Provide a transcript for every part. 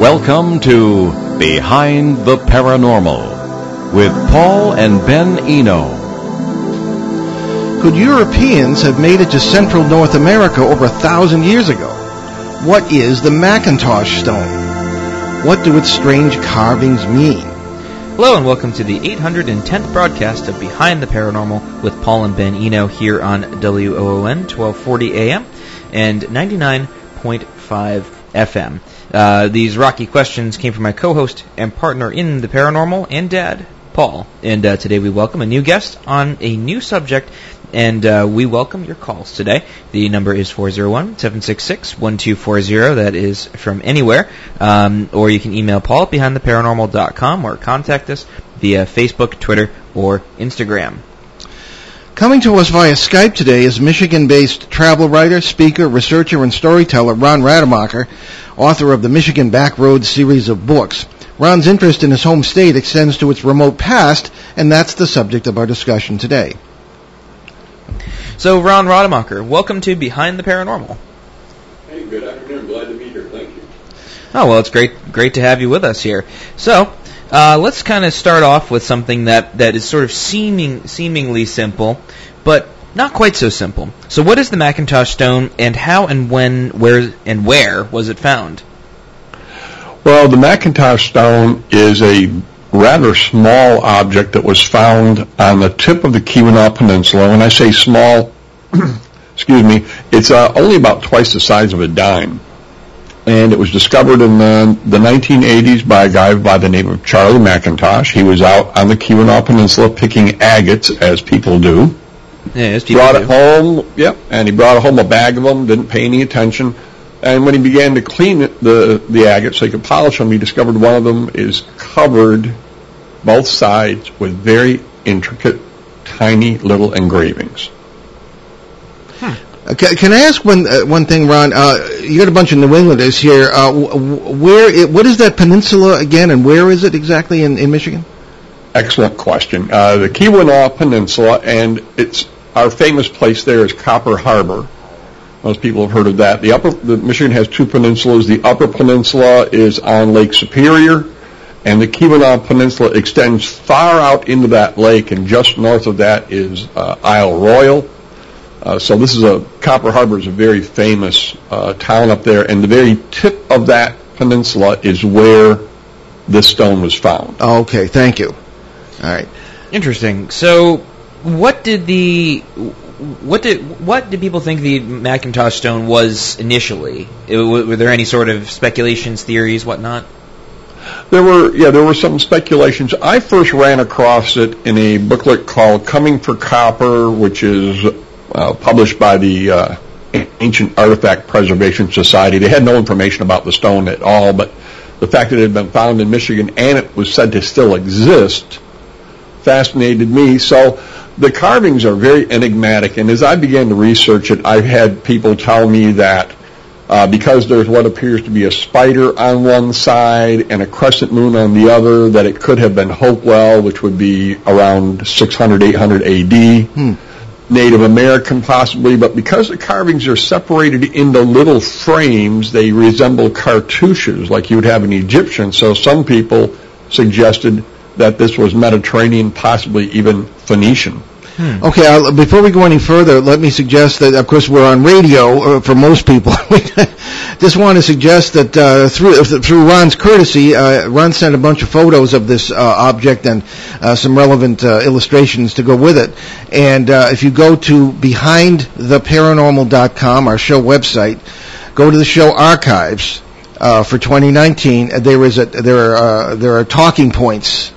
Welcome to Behind the Paranormal with Paul and Ben Eno. Could Europeans have made it to central North America over a thousand years ago? What is the McIntosh stone? What do its strange carvings mean? Hello and welcome to the 810th broadcast of Behind the Paranormal with Paul and Ben Eno here on WOON 1240 AM and 99.5 FM. Uh, these rocky questions came from my co-host and partner in the paranormal and dad, Paul. And uh, today we welcome a new guest on a new subject, and uh, we welcome your calls today. The number is 401-766-1240. That is from anywhere. Um, or you can email Paul at behindtheparanormal.com or contact us via Facebook, Twitter, or Instagram. Coming to us via Skype today is Michigan-based travel writer, speaker, researcher, and storyteller Ron Rademacher, author of the Michigan Backroads series of books. Ron's interest in his home state extends to its remote past, and that's the subject of our discussion today. So, Ron Rademacher, welcome to Behind the Paranormal. Hey, good afternoon. Glad to be here. Thank you. Oh well, it's great, great to have you with us here. So, uh, let's kind of start off with something that, that is sort of seeming seemingly simple, but not quite so simple. So, what is the McIntosh stone, and how and when, where and where was it found? Well, the McIntosh stone is a rather small object that was found on the tip of the Keweenaw Peninsula. When I say small, excuse me, it's uh, only about twice the size of a dime. And it was discovered in the, the 1980s by a guy by the name of Charlie McIntosh. He was out on the Keweenaw Peninsula picking agates, as people do. Yeah, as people brought do. it home, yep, and he brought home a bag of them, didn't pay any attention. And when he began to clean it, the, the agates so he could polish them, he discovered one of them is covered, both sides, with very intricate, tiny little engravings. Can I ask one uh, one thing, Ron? Uh, you got a bunch of New Englanders here. Uh, wh- wh- where? i what is that peninsula again, and where is it exactly in, in Michigan? Excellent question. The Keweenaw Peninsula, and it's our famous place there is Copper Harbor. Most people have heard of that. The upper, the Michigan has two peninsulas. The upper peninsula is on Lake Superior, and the Keweenaw Peninsula extends far out into that lake, and just north of that is uh, Isle Royale. Uh, so this is a Copper Harbor is a very famous uh, town up there, and the very tip of that peninsula is where this stone was found. Oh, okay, thank you. All right. Interesting. So, what did the what did what did people think the McIntosh stone was initially? It, were were there any sort of speculations, theories, whatnot? There were, yeah, there were some speculations. I first ran across it in a booklet called Coming for Copper, which is uh, published by the uh, Ancient Artifact Preservation Society. They had no information about the stone at all, but the fact that it had been found in Michigan and it was said to still exist fascinated me. So the carvings are very enigmatic, and as I began to research it, I've had people tell me that uh, because there's what appears to be a spider on one side and a crescent moon on the other, that it could have been Hopewell, which would be around 600, 800 AD. Native American possibly, but because the carvings are separated into little frames, they resemble cartouches like you would have in Egyptian. So some people suggested that this was Mediterranean, possibly even Phoenician. Okay, I'll, before we go any further, let me suggest that, of course, we're on radio uh, for most people. Just want to suggest that uh, through through Ron's courtesy, uh, Ron sent a bunch of photos of this uh, object and uh, some relevant illustrations to go with it. And if you go to behindtheparanormal.com, our show website, go to the show archives for 2019. uh, There is a there are there are talking points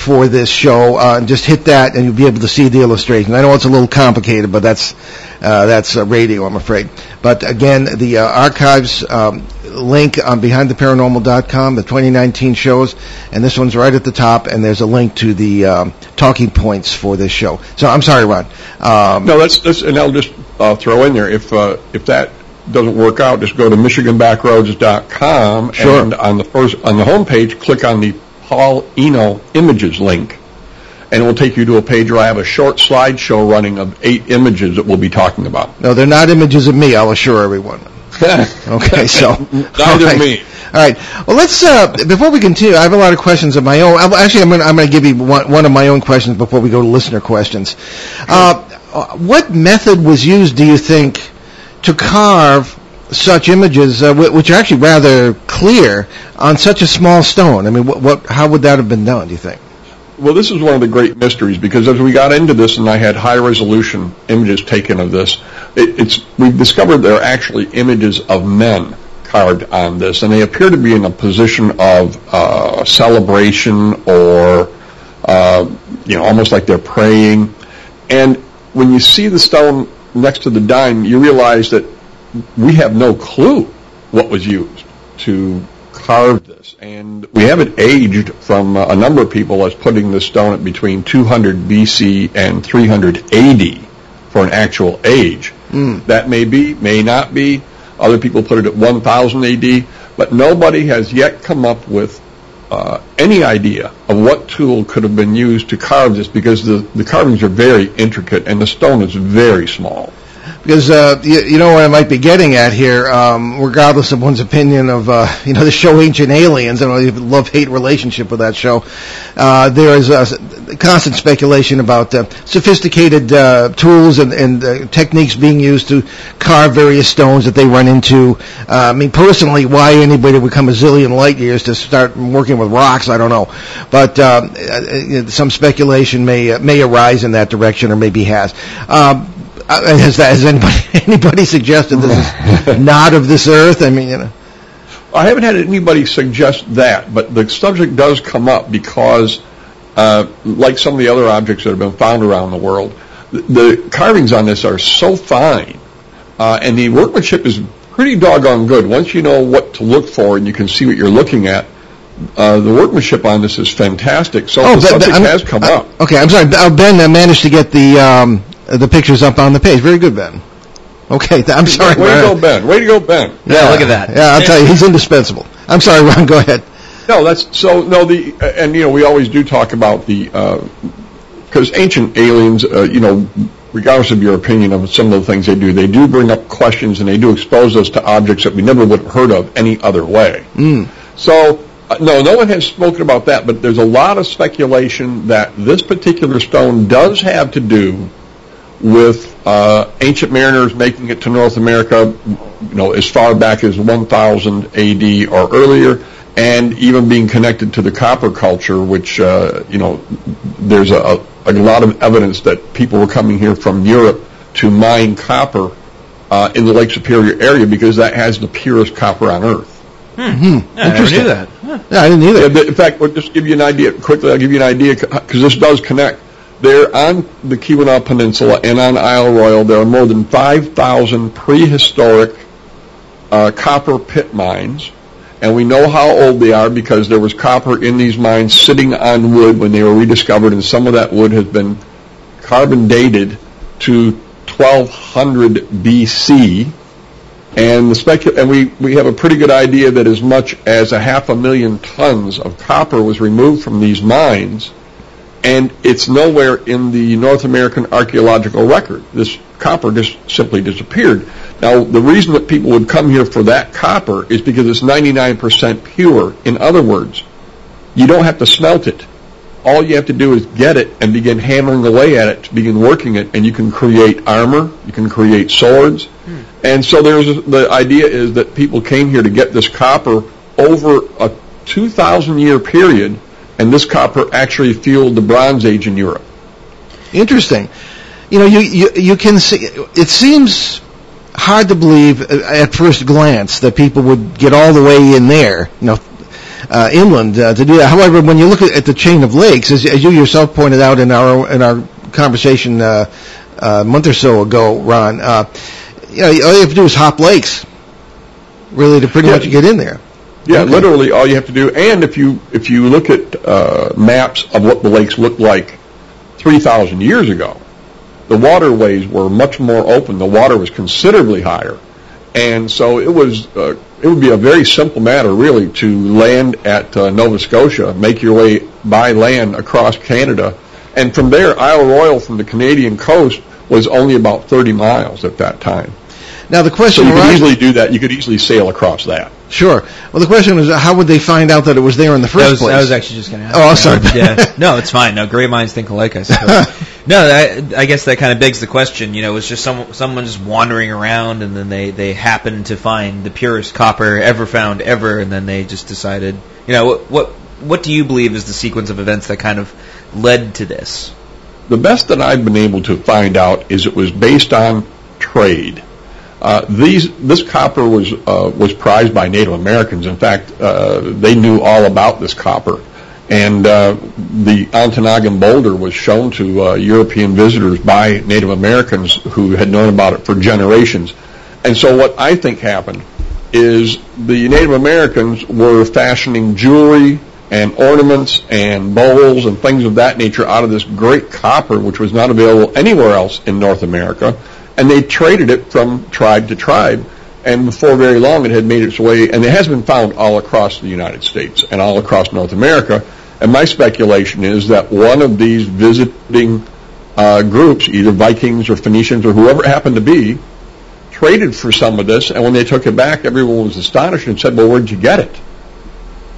for this show. Uh, just hit that, and you'll be able to see the illustration. I know it's a little complicated, but that's uh, that's uh, radio, I'm afraid. But again, the uh, archives um, link on BehindTheParanormal.com, the 2019 shows, and this one's right at the top, and there's a link to the um, talking points for this show. So I'm sorry, Ron. Um, No, that's, that's and I'll just uh, throw in there if uh, if that doesn't work out, just go to MichiganBackroads.com Sure. and on the first on the home page, click on the Paul Eno Images link, and it will take you to a page where I have a short slideshow running of eight images that we'll be talking about. No, they're not images of me. I'll assure everyone. Okay, so Neither right. me. All right. Well, let's uh, before we continue. I have a lot of questions of my own. I'm- Actually, I'm going I'm to give you one, one of my own questions before we go to listener questions. Uh, what method was used, do you think, to carve such images, uh, which are actually rather clear, on such a small stone? I mean, what, what how would that have been done? Do you think? Well, this is one of the great mysteries because as we got into this and I had high resolution images taken of this, it, it's we've discovered there are actually images of men carved on this, and they appear to be in a position of uh, celebration or uh, you know almost like they're praying. And when you see the stone next to the dime, you realize that we have no clue what was used to carve this. And we have it aged from uh, a number of people as putting this stone at between 200 BC and 300 AD for an actual age. That may be, may not be. Other people put it at 1000 AD, but nobody has yet come up with uh, any idea of what tool could have been used to carve this because the, the carvings are very intricate and the stone is very small. Because uh, you, you know what I might be getting at here, um, regardless of one's opinion of uh, you know the show Ancient Aliens. Know you love hate relationship with that show. Uh, there is uh, constant speculation about uh, sophisticated uh, tools and, and techniques being used to carve various stones that they run into. I mean, personally, why anybody would come a zillion light years to start working with rocks, I don't know. But uh, uh, some speculation may may arise in that direction, or maybe has. Um, uh, has that has anybody anybody suggested this is not of this earth? I mean, you know. I haven't had anybody suggest that, but the subject does come up because, uh, like some of the other objects that have been found around the world, the, the carvings on this are so fine, uh, and the workmanship is pretty doggone good. Once you know what to look for and you can see what you're looking at, uh, the workmanship on this is fantastic. So the but- but subject has come up. Okay, I'm sorry. Uh, Ben uh, managed to get the um, the pictures up on the page. Very good, Ben. Okay, th- I'm sorry. Way to go, Ben. Way to go, Ben. Yeah, look at that. Yeah, I'll tell you, he's indispensable. I'm sorry, Ron. Go ahead. No, that's so. No, the uh, and you know we always do talk about the because ancient aliens, uh, you know, regardless of your opinion of some of the things they do, they do bring up questions and they do expose us to objects that we never would have heard of any other way. So. Uh, no, no one has spoken about that, but there's a lot of speculation that this particular stone does have to do with uh, ancient mariners making it to North America, you know, as far back as 1000 AD or earlier, and even being connected to the copper culture, which uh, you know, there's a, a lot of evidence that people were coming here from Europe to mine copper uh, in the Lake Superior area because that has the purest copper on Earth. I never Interesting. knew that. Yeah, I didn't either. Yeah, in fact, we'll just give you an idea quickly. I'll give you an idea because this does connect. There on the Keweenaw Peninsula and on Isle Royale, there are more than 5,000 prehistoric uh, copper pit mines, and we know how old they are because there was copper in these mines sitting on wood when they were rediscovered, and some of that wood has been carbon dated to 1200 BC. And the specu- and we, we have a pretty good idea that as much as a half a million tons of copper was removed from these mines, and it's nowhere in the North American archaeological record. This copper just simply disappeared. Now, the reason that people would come here for that copper is because it's 99% pure. In other words, you don't have to smelt it. All you have to do is get it and begin hammering away at it to begin working it, and you can create armor, you can create swords. Hmm. And so there's the idea is that people came here to get this copper over a 2,000 year period, and this copper actually fueled the Bronze Age in Europe. Interesting. You know, you, you, you can see, it seems hard to believe at first glance that people would get all the way in there, you know, uh, inland uh, to do that. However, when you look at, at the chain of lakes, as, as you yourself pointed out in our in our conversation uh, uh, a month or so ago, Ron, uh, you know, all you have to do is hop lakes, really, to pretty Yeah. much get in there. Yeah, Okay. literally all you have to do. And if you if you look at uh, maps of what the lakes looked like 3,000 years ago, the waterways were much more open. The water was considerably higher, and so it was uh, it would be a very simple matter really to land at uh, Nova Scotia, make your way by land across Canada, and from there Isle Royale from the Canadian coast was only about 30 miles at that time. Now the So question you could easily do that. You could easily sail across that. Sure. Well, the question is, how would they find out that it was there in the first That was, place? I was actually just going to ask. Oh, I'm that. sorry. yeah. No, it's fine. No, great minds think alike, I suppose. no, I, I guess that kind of begs the question. You know, it's just some, someone just wandering around, and then they, they happen to find the purest copper ever found ever, and then they just decided. You know, what what what do you believe is the sequence of events that kind of led to this? The best that I've been able to find out is it was based on trade. Uh, this copper was uh, was prized by Native Americans. In fact, uh, they knew all about this copper, and the Ontonagon boulder was shown to European visitors by Native Americans who had known about it for generations. And so, what I think happened is the Native Americans were fashioning jewelry and ornaments and bowls and things of that nature out of this great copper, which was not available anywhere else in North America, and they traded it from tribe to tribe. And before very long, it had made its way, and it has been found all across the United States and all across North America. And my speculation is that one of these visiting uh, groups, either Vikings or Phoenicians or whoever it happened to be, traded for some of this, and when they took it back, everyone was astonished and said, "Well, where'd you get it?"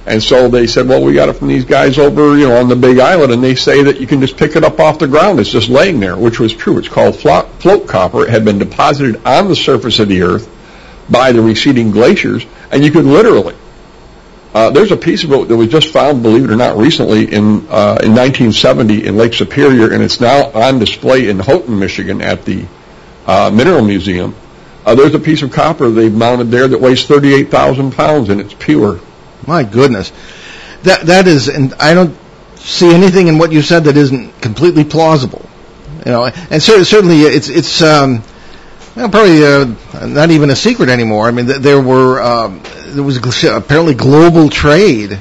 And so they said, "Well, we got it from these guys over, you know, on the Big Island." And they say that you can just pick it up off the ground; it's just laying there, which was true. It's called float, float copper. It had been deposited on the surface of the Earth by the receding glaciers, and you could literally. Uh, there's a piece of it that was just found, believe it or not, recently in uh, in 1970 in Lake Superior, and it's now on display in Houghton, Michigan, at the uh, Mineral Museum. Uh, there's a piece of copper they've mounted there that weighs 38,000 pounds, and it's pure. My goodness, that that is, and I don't see anything in what you said that isn't completely plausible. You know, and cer- certainly it's it's um, well, probably uh, not even a secret anymore. I mean, th- there were um, there was gl- apparently global trade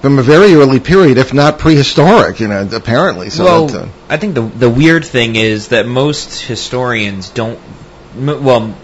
from a very early period, if not prehistoric. You know, apparently. So well, that, uh, I think the the weird thing is that most historians don't. m- Well,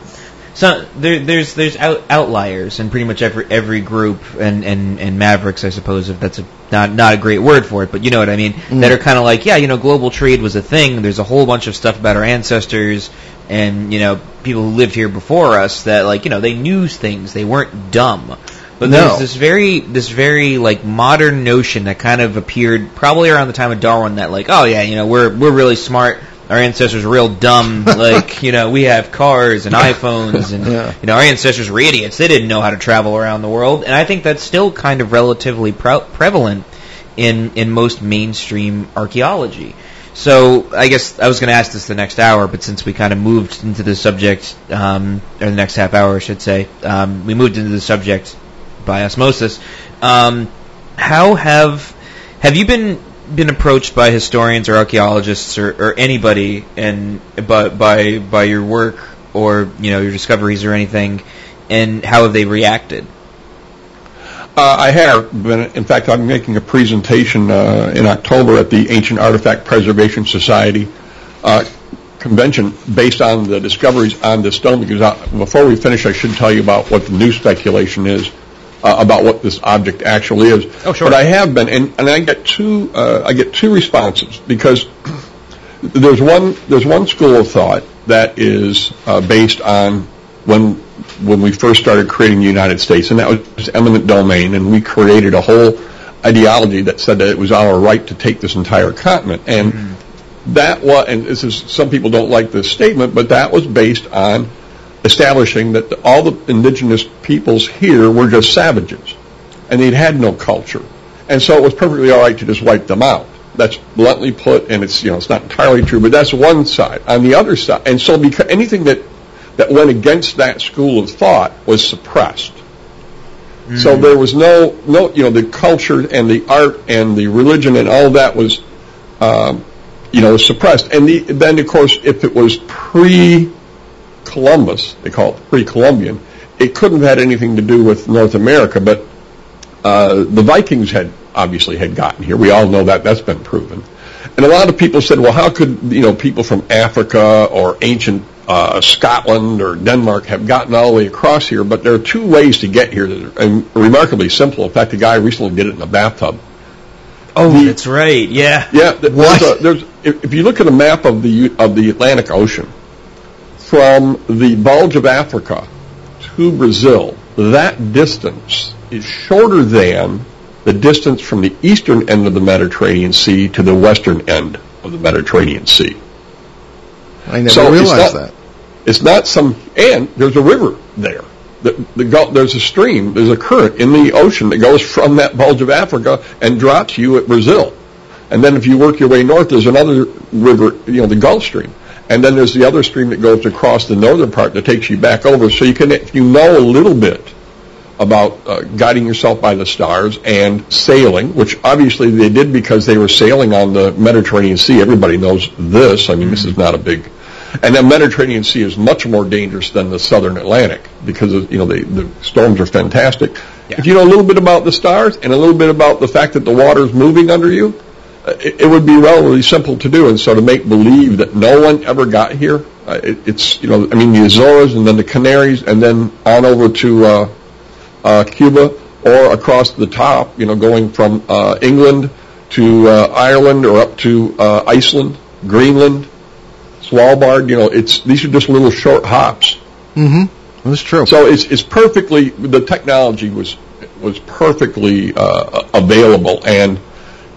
so there, there's there's out, outliers in pretty much every every group and, and, and mavericks, I suppose, if that's a, not not a great word for it, but you know what I mean. Mm. That are kind of like, yeah, you know, global trade was a thing. There's a whole bunch of stuff about our ancestors and you know people who lived here before us that like you know they knew things. They weren't dumb. But No. there's this very this very like modern notion that kind of appeared probably around the time of Darwin that like oh yeah you know we're we're really smart our ancestors were real dumb like you know we have cars and iPhones and Yeah. you know our ancestors were idiots they didn't know how to travel around the world and I think that's still kind of relatively pre- prevalent in in most mainstream archaeology. So I guess I was going to ask this the next hour, but since we kind of moved into the subject, um, or the next half hour, I should say, um, we moved into the subject by osmosis. Um, how have have you been been approached by historians or archaeologists or, or anybody and by, by by your work or you know your discoveries or anything, and how have they reacted? Uh, I have been. In fact, I'm making a presentation uh, in October at the Ancient Artifact Preservation Society uh, convention based on the discoveries on this stone. Because uh, before we finish, I should tell you about what the new speculation is uh, about what this object actually is. Oh, sure. But I have been, and, and I get two. Uh, I get two responses because there's one there's one school of thought that is uh, based on when when we first started creating the United States, and that was eminent domain, and we created a whole ideology that said that it was our right to take this entire continent, and that was, and this is some people don't like this statement, but that was based on establishing that all the indigenous peoples here were just savages, and they'd had no culture, and so it was perfectly all right to just wipe them out. That's bluntly put, and it's you know it's not entirely true, but that's one side. On the other side, and so because anything that that went against that school of thought was suppressed. So there was no no you know the culture and the art and the religion and all that was um, you know suppressed. And the, then of course if it was pre Columbus, they call it pre-Columbian, it couldn't have had anything to do with North America, but uh, the Vikings had obviously had gotten here. We all know that. That's been proven. And a lot of people said, well, how could you know people from Africa or ancient uh, Scotland or Denmark have gotten all the way across here? But there are two ways to get here that are um, remarkably simple. In fact, a guy recently did it in a bathtub. Oh, The- that's right. Yeah. Yeah, th- What? a, there's if, if you look at a map of the of the Atlantic Ocean, from the bulge of Africa to Brazil, that distance is shorter than the distance from the eastern end of the Mediterranean Sea to the western end of the Mediterranean Sea. I never So it's realized not- that. It's not some, and there's a river there. The, the there's a stream, there's a current in the ocean that goes from that bulge of Africa and drops you at Brazil. And then if you work your way north, there's another river, you know, the Gulf Stream. And then there's the other stream that goes across the northern part that takes you back over. So you can, if you know a little bit about uh, guiding yourself by the stars and sailing, which obviously they did because they were sailing on the Mediterranean Sea. Everybody knows this. I mean, this is not a big. And the Mediterranean Sea is much more dangerous than the Southern Atlantic because of, you know the, the storms are fantastic. Yeah. If you know a little bit about the stars and a little bit about the fact that the water is moving under you, it, it would be relatively simple to do. And so to make believe that no one ever got here, uh, it, it's you know I mean the Azores and then the Canaries and then on over to uh, uh, Cuba or across the top, you know, going from uh, England to uh, Ireland or up to uh, Iceland, Greenland, Svalbard. You know, it's these are just little short hops. Mm-hmm. That's true. So it's it's perfectly the technology was was perfectly uh, available, and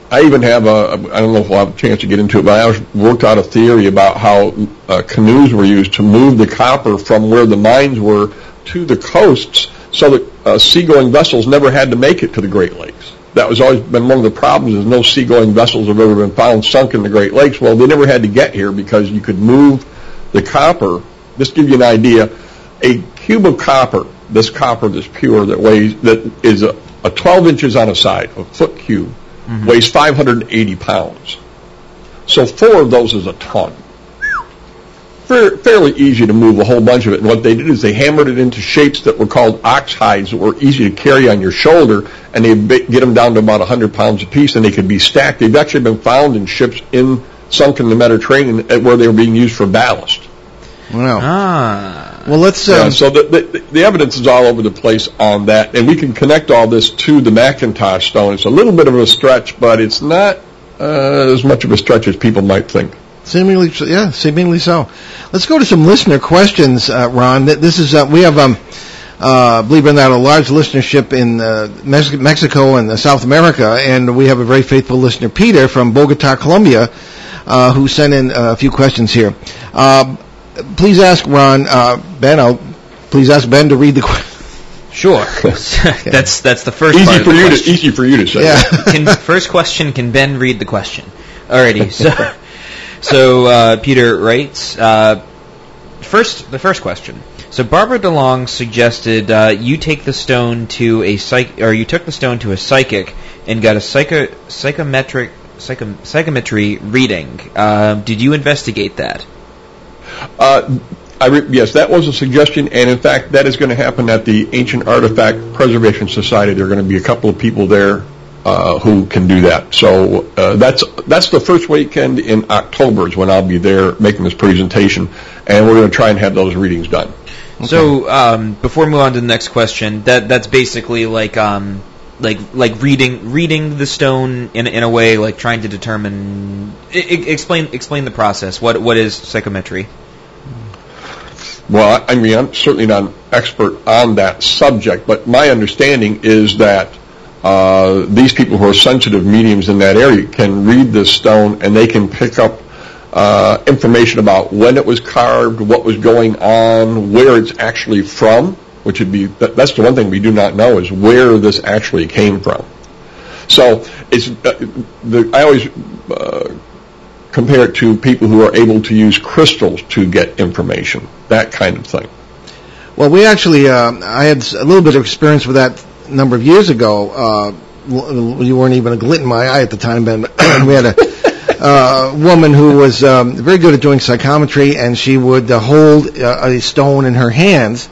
I even have a I don't know if we'll have a chance to get into it, but I worked out a theory about how uh, canoes were used to move the copper from where the mines were to the coasts, so that uh, seagoing vessels never had to make it to the Great Lakes. That was always been one of the problems is no seagoing vessels have ever been found sunk in the Great Lakes. Well, they never had to get here because you could move the copper. Just give you an idea, a cube of copper, this copper that's pure, that weighs, that is a, a 12 inches on a side, a foot cube, weighs 580 pounds. So four of those is a ton. Fair, fairly easy to move a whole bunch of it. And what they did is they hammered it into shapes that were called ox hides that were easy to carry on your shoulder, and they get them down to about 100 pounds apiece, and they could be stacked. They've actually been found in ships in sunk in the Mediterranean where they were being used for ballast. wow. Ah. Well, let's. Yeah, Um, so the, the, the evidence is all over the place on that, and we can connect all this to the McIntosh stone. It's a little bit of a stretch, but it's not uh, as much of a stretch as people might think. Seemingly, yeah, seemingly so. Let's go to some listener questions, uh, Ron. This is uh, we have, um, uh, believe it or not, a large listenership in uh, Mex- Mexico and uh, South America, and we have a very faithful listener, Peter from Bogota, Colombia, uh, who sent in a few questions here. Please ask Ron, uh, Ben. I'll please ask Ben to read the question. Sure. that's that's the first part Easy of for the you question. to easy for you to say. Yeah. can, first question: Can Ben read the question? Alrighty. So, so uh, Peter writes. Uh, first, the first question. So Barbara DeLong suggested uh, you take the stone to a psych, or you took the stone to a psychic and got a psycho psychometric psycho, psychometry reading. Uh, did you investigate that? Uh, I re- yes, that was a suggestion, and in fact, that is going to happen at the Ancient Artifact Preservation Society. There are going to be a couple of people there uh, who can do that. So uh, that's that's the first weekend in October is when I'll be there making this presentation, and we're going to try and have those readings done. So um, before we move on to the next question, that that's basically like um, like like reading reading the stone in in a way like trying to determine I, I- explain explain the process. What what is psychometry? Well, I mean, I'm certainly not an expert on that subject, but my understanding is that uh, these people who are sensitive mediums in that area can read this stone and they can pick up uh, information about when it was carved, what was going on, where it's actually from, which would be that, that's the one thing we do not know is where this actually came from. So it's uh, the, I always uh, compare it to people who are able to use crystals to get information, that kind of thing. Well, we actually, uh, I had a little bit of experience with that a number of years ago. Uh, you weren't even a glint in my eye at the time, Ben. we had a uh, woman who was um, very good at doing psychometry, and she would uh, hold uh, a stone in her hands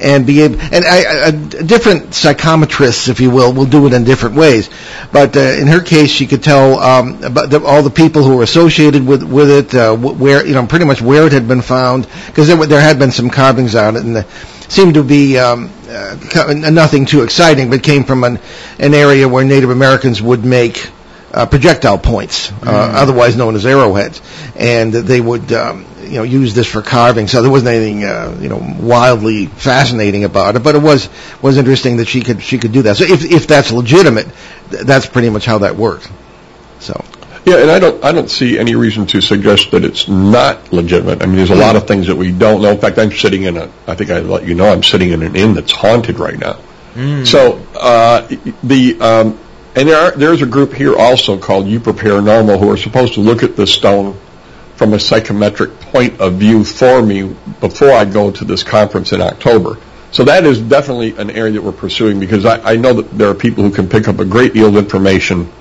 and be able, and I, I, different psychometrists, if you will, will do it in different ways. But uh, in her case, she could tell um, about the, all the people who were associated with with it, uh, where you know pretty much where it had been found, because there, there had been some carvings on it, and uh, seemed to be um, uh, nothing too exciting, but came from an an area where Native Americans would make uh, projectile points, uh, otherwise known as arrowheads, and they would um, you know used this for carving, so there wasn't anything uh, you know wildly fascinating about it. But it was was interesting that she could she could do that. So if if that's legitimate, th- that's pretty much how that works. So Yeah, and I don't, I don't see any reason to suggest that it's not legitimate. I mean, there's a lot of things that we don't know. In fact, I'm sitting in a, I think I let you know, I'm sitting in an inn that's haunted right now. So, uh, the, um, and there are, there's a group here also called U.P. Paranormal who are supposed to look at this stone from a psychometric point of view for me before I go to this conference in October. So that is definitely an area that we're pursuing because I, I know that there are people who can pick up a great deal of information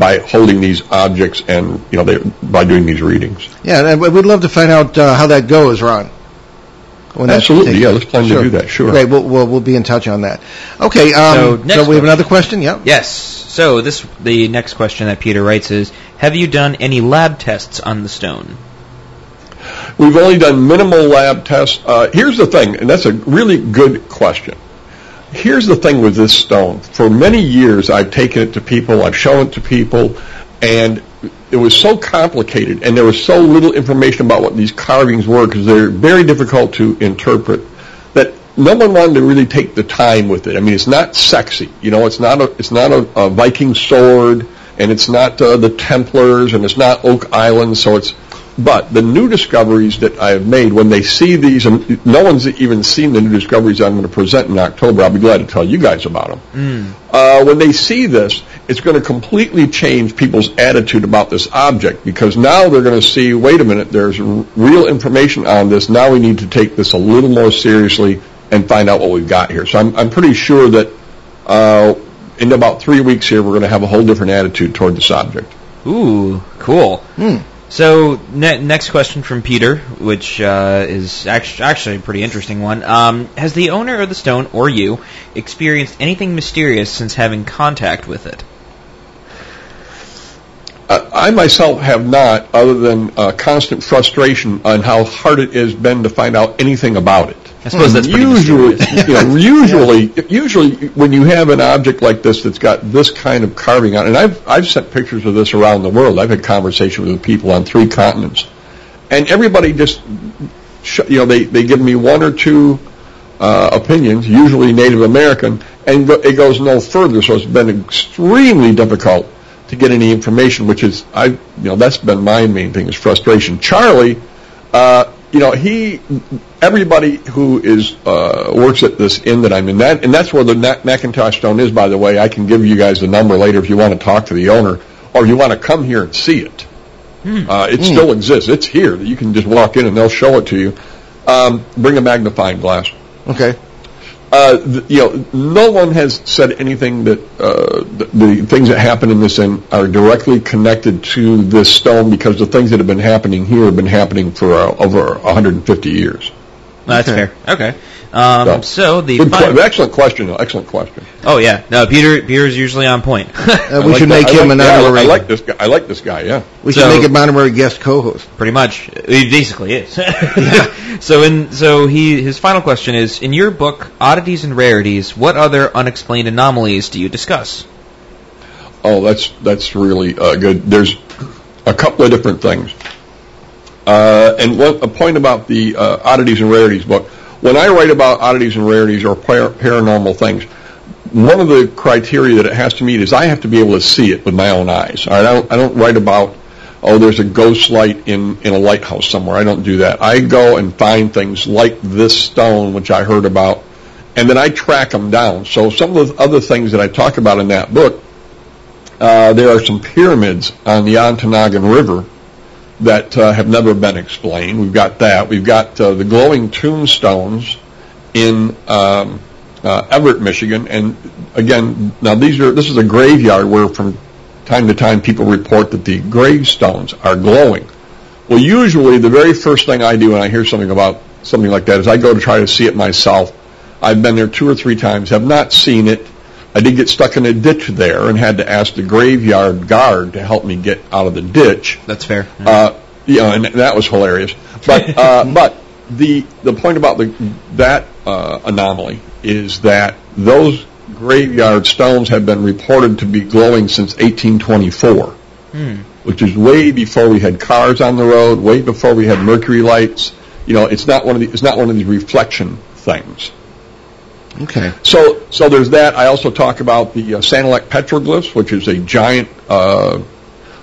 by holding these objects and you know they, by doing these readings. yeah, and we'd love to find out uh, how that goes, Ron. When Absolutely, takes yeah, let's plan to do that, sure. Great, we'll, we'll we'll be in touch on that. Okay, So, um, next so we have question. another question. Yeah. Yes. So this the next question that Peter writes is: Have you done any lab tests on the stone? We've only done minimal lab tests. Uh, here's the thing, and that's a really good question. Here's the thing with this stone. For many years, I've taken it to people, I've shown it to people, and it was so complicated, and there was so little information about what these carvings were because they're very difficult to interpret. That no one wanted to really take the time with it. I mean, it's not sexy. You know, it's not a it's not a, a Viking sword, and it's not uh, the Templars, and it's not Oak Island. So it's but the new discoveries that I have made, when they see these, and no one's even seen the new discoveries I'm going to present in October, I'll be glad to tell you guys about them. Uh, when they see this, it's going to completely change people's attitude about this object because now they're going to see, wait a minute, there's r- real information on this. Now we need to take this a little more seriously and find out what we've got here. So I'm, I'm pretty sure that uh, in about three weeks here, we're going to have a whole different attitude toward this object. Ooh, cool. So ne- next question from Peter, which uh, is actually, actually a pretty interesting one. Um, has the owner of the stone or you experienced anything mysterious since having contact with it? Uh, I myself have not, other than uh, constant frustration on how hard it has been to find out anything about it. I suppose that's usually, you know, usually, usually when you have an object like this that's got this kind of carving on, and I've I've sent pictures of this around the world. I've had conversations with people on three continents, and everybody just, sh- you know, they they give me one or two uh, opinions, usually Native American, and go, it goes no further. So it's been extremely difficult to get any information, which is I, you know, that's been my main thing is frustration. Charlie, uh, you know, he, everybody who is uh, works at this inn that I'm in, that and that's where the McIntosh Stone is, by the way. I can give you guys the number later if you want to talk to the owner, or you want to come here and see it. Uh, it still exists. It's here. You can just walk in and they'll show it to you. Um, bring a magnifying glass. Okay. Uh, th- you know, no one has said anything that uh, the, the things that happen in this inn are directly connected to this stone because the things that have been happening here have been happening for uh, over 150 years. That's Okay. fair. Okay. Um, So- so the Good final- excellent question. though. Excellent question. oh yeah, no, Peter Peter's usually on point. Uh, I we like should that. make I him like, an yeah, I- honorary. I like this guy. I like this guy. Yeah. we should So- make him honorary guest co-host. Pretty much, he basically is. So in so he his final question is: In your book, Oddities and Rarities, what other unexplained anomalies do you discuss? Oh, that's that's really uh, good. There's a couple of different things, uh, and one, a point about the uh, oddities and rarities book. When I write about oddities and rarities or par- paranormal things, one of the criteria that it has to meet is I have to be able to see it with my own eyes. All right, I don't I don't write about oh there's a ghost light in in a lighthouse somewhere. I don't do that. I go and find things like this stone which I heard about, and then I track them down. So some of the other things that I talk about in that book uh, there are some pyramids on the Ontonagon River that uh, have never been explained. We've got that. We've got uh, the glowing tombstones in um, uh, Everett, Michigan, and again, now these are this is a graveyard where from time to time people report that the gravestones are glowing. Well, usually the very first thing I do when I hear something about something like that is I go to try to see it myself. I've been there two or three times, have not seen it. I did get stuck in a ditch there and had to ask the graveyard guard to help me get out of the ditch. That's fair. Uh, you know, and that was hilarious. But uh, but the the point about the that uh, anomaly is that those graveyard stones have been reported to be glowing since 1824. which is way before we had cars on the road, way before we had mercury lights. You know, it's not one of the, it's not one of these reflection things. Okay. So, so there's that. I also talk about the uh, Sanilac petroglyphs, which is a giant uh,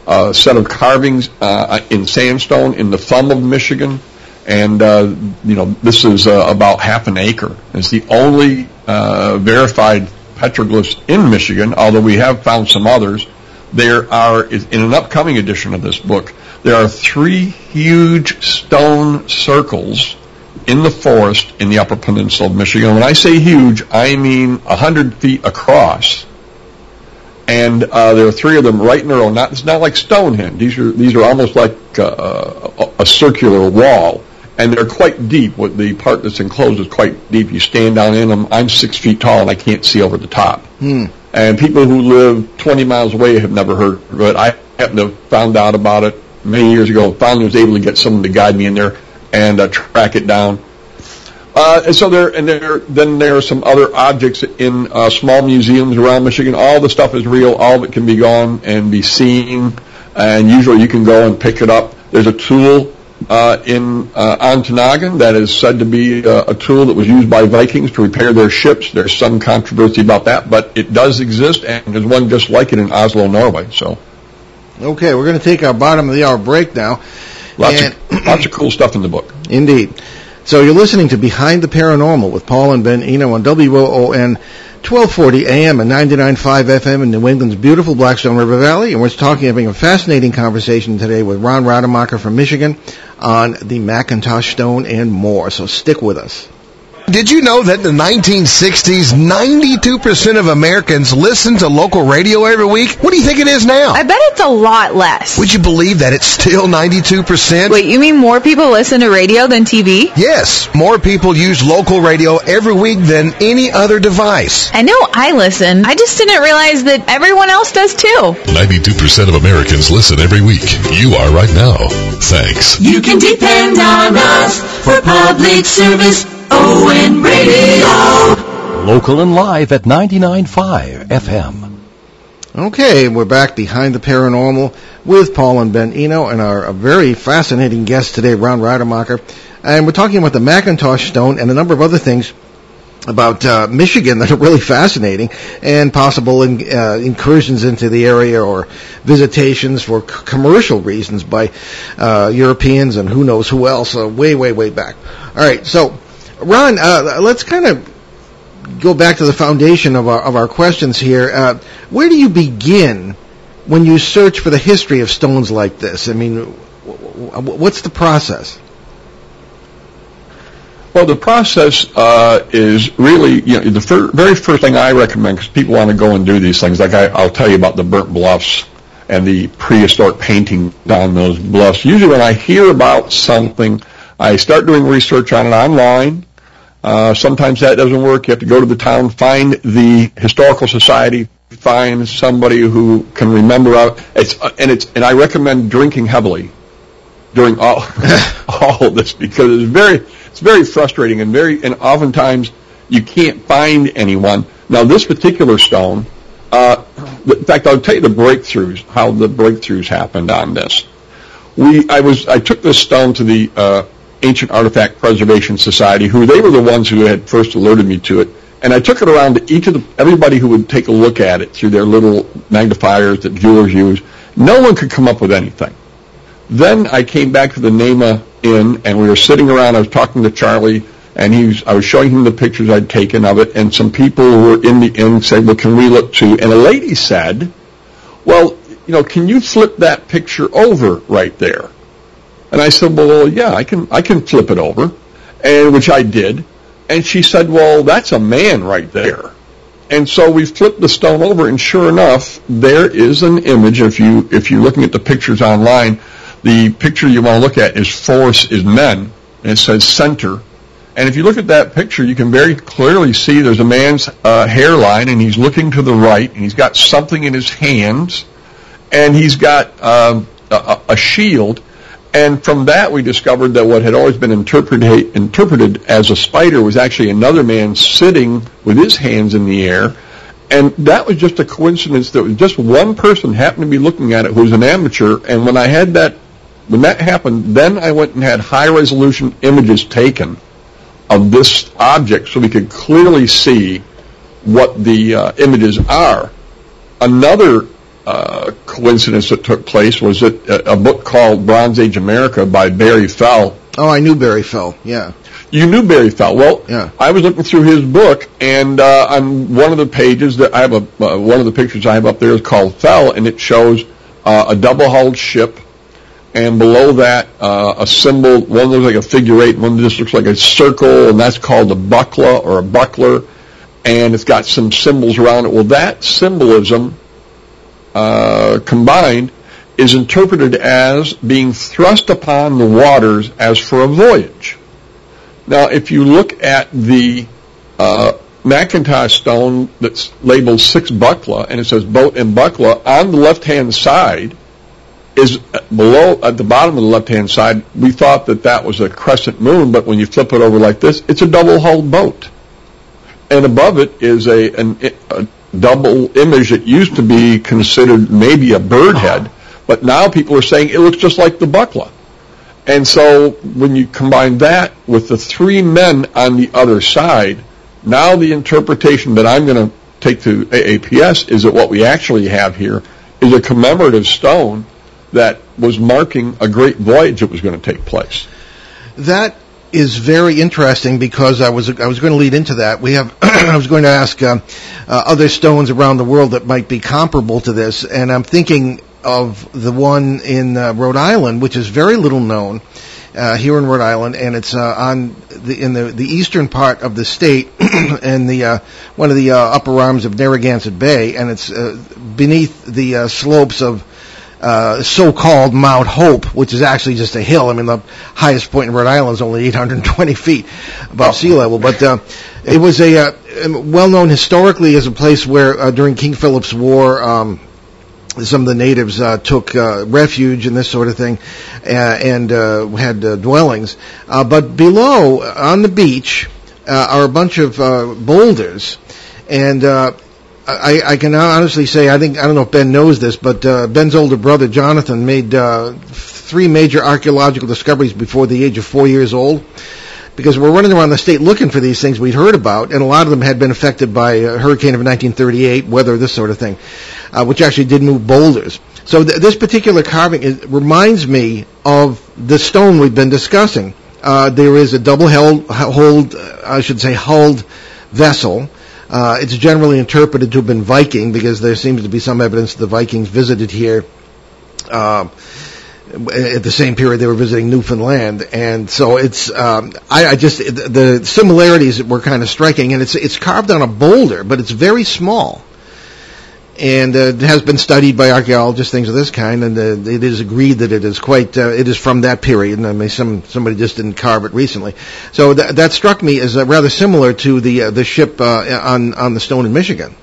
uh, set of carvings uh, in sandstone in the thumb of Michigan, and uh, you know this is uh, about half an acre. It's the only verified petroglyphs in Michigan, although we have found some others. There are in an upcoming edition of this book. There are three huge stone circles in the forest in the Upper Peninsula of Michigan. When I say huge, I mean 100 feet across. And uh, there are three of them right in a row. Not, it's not like Stonehenge. These are, these are almost like uh, a, a circular wall. And they're quite deep. What the part that's enclosed is quite deep. You stand down in them. I'm six feet tall and I can't see over the top. Hmm. And people who live 20 miles away have never heard of it. I happen to have found out about it many years ago. Finally was able to get someone to guide me in there and uh, track it down. Uh, and so there, and there, then there are some other objects in uh, small museums around Michigan. All the stuff is real. All of it can be gone and be seen, and usually you can go and pick it up. There's a tool uh, in uh, Ontonagon that is said to be uh, a tool that was used by Vikings to repair their ships. There's some controversy about that, but it does exist, and there's one just like it in Oslo, Norway. So, okay, we're going to take our bottom of the hour break now. Lots and of lots of cool stuff in the book. Indeed. So you're listening to Behind the Paranormal with Paul and Ben Eno on WOON 1240 AM and 99.5 FM in New England's beautiful Blackstone River Valley. And we're talking, having a fascinating conversation today with Ron Rademacher from Michigan on the McIntosh Stone and more. So stick with us. Did you know that in the 1960s, 92% of Americans listened to local radio every week? What do you think it is now? I bet it's a lot less. Would you believe that it's still 92%? Wait, you mean more people listen to radio than TV? Yes, more people use local radio every week than any other device. I know I listen. I just didn't realize that everyone else does too. 92% of Americans listen every week. You are right now. Thanks. You can depend on us for public service. ON Radio. Local and live at 99.5 FM. Okay, we're back behind the paranormal with Paul and Ben Eno and our very fascinating guest today, Ron Rademacher. And we're talking about the McIntosh Stone and a number of other things about uh, Michigan that are really fascinating and possible in, uh, incursions into the area or visitations for c- commercial reasons by uh, Europeans and who knows who else uh, way, way, way back. All right, so Ron, uh, let's kind of go back to the foundation of our of our questions here. Uh, where do you begin when you search for the history of stones like this? I mean, what's the process? Well, the process uh, is really, you know, the fir- very first thing I recommend because people want to go and do these things. Like I, will tell you about the burnt bluffs and the prehistoric painting on those bluffs. Usually, when I hear about something, I start doing research on it online. Uh, sometimes that doesn't work. You have to go to the town, find the historical society, find somebody who can remember. It's uh, and it's and I recommend drinking heavily during all all of this because it's very it's very frustrating and very and oftentimes you can't find anyone. Now this particular stone, uh, in fact, I'll tell you the breakthroughs, how the breakthroughs happened on this. We I was I took this stone to the uh, Ancient Artifact Preservation Society, who they were the ones who had first alerted me to it. And I took it around to each of the, everybody who would take a look at it through their little magnifiers that jewelers use. No one could come up with anything. Then I came back to the Nahma Inn, and we were sitting around. I was talking to Charlie, and he was, I was showing him the pictures I'd taken of it, and some people who were in the inn said, well, can we look too? And a lady said, well, you know, can you flip that picture over right there? And I said, well, yeah, I can, I can flip it over. And which I did. And she said, well, that's a man right there. And so we flipped the stone over and sure enough, there is an image. If you, if you're looking at the pictures online, the picture you want to look at is force is men. And it says center. And if you look at that picture, you can very clearly see there's a man's uh, hairline, and he's looking to the right, and he's got something in his hands, and he's got um, a, a, shield, and from that, we discovered that what had always been interpreted, interpreted as a spider was actually another man sitting with his hands in the air. And that was just a coincidence that was just one person happened to be looking at it who was an amateur. And when I had that, when that happened, then I went and had high resolution images taken of this object so we could clearly see what the uh, images are. Another uh, coincidence that took place was that a, a book called Bronze Age America by Barry Fell. Oh, I knew Barry Fell. Yeah. You knew Barry Fell. Well, Yeah. I was looking through his book, and uh, on one of the pages that I have a uh, one of the pictures I have up there is called Fell, and it shows uh, a double-hulled ship, and below that uh, a symbol. One looks like a figure eight, one just looks like a circle, and that's called a buckler or a buckler, and it's got some symbols around it. Well, that symbolism uh, combined is interpreted as being thrust upon the waters as for a voyage. Now, if you look at the uh, McIntosh stone that's labeled six buckla and it says boat and buckla on the left-hand side is uh, below at the bottom of the left-hand side. We thought that that was a crescent moon, but when you flip it over like this, it's a double-hulled boat, and above it is a, an, a double image that used to be considered maybe a bird head, but now people are saying it looks just like the buckla. And so when you combine that with the three men on the other side, now the interpretation that I'm going to take to AAPS is that what we actually have here is a commemorative stone that was marking a great voyage that was going to take place. That is very interesting because I was I was going to lead into that. We have I was going to ask uh, uh, other stones around the world that might be comparable to this, and I'm thinking of the one in uh, Rhode Island, which is very little known uh, here in Rhode Island, and it's uh, on the in the the eastern part of the state, and the uh, one of the upper arms of Narragansett Bay, and it's beneath the slopes of uh, so-called Mount Hope, which is actually just a hill. I mean, the highest point in Rhode Island is only 820 feet above sea level. But uh, it was a uh, well known historically as a place where uh, during King Philip's War. Um, some of the natives uh, took refuge and this sort of thing, and uh, had dwellings. Uh, but below, on the beach, are a bunch of boulders, and uh, I, I can honestly say I think I don't know if Ben knows this, but uh, Ben's older brother Jonathan made uh, three major archaeological discoveries before the age of four years old. Because we're running around the state looking for these things we'd heard about, and a lot of them had been affected by a hurricane of 1938, weather, this sort of thing, uh, which actually did move boulders. So th- this particular carving is, reminds me of the stone we've been discussing. Uh, there is a double held, hold, I should say, hulled vessel. Uh, it's generally interpreted to have been Viking because there seems to be some evidence that the Vikings visited here uh, at the same period they were visiting Newfoundland, and so it's um, I, I just the similarities were kind of striking, and it's it's carved on a boulder, but it's very small, and uh, it has been studied by archaeologists, things of this kind, and uh, it is agreed that it is quite uh, it is from that period. And I mean, some somebody just didn't carve it recently, so that that struck me as uh, rather similar to the uh, the ship uh, on on the stone in Michigan.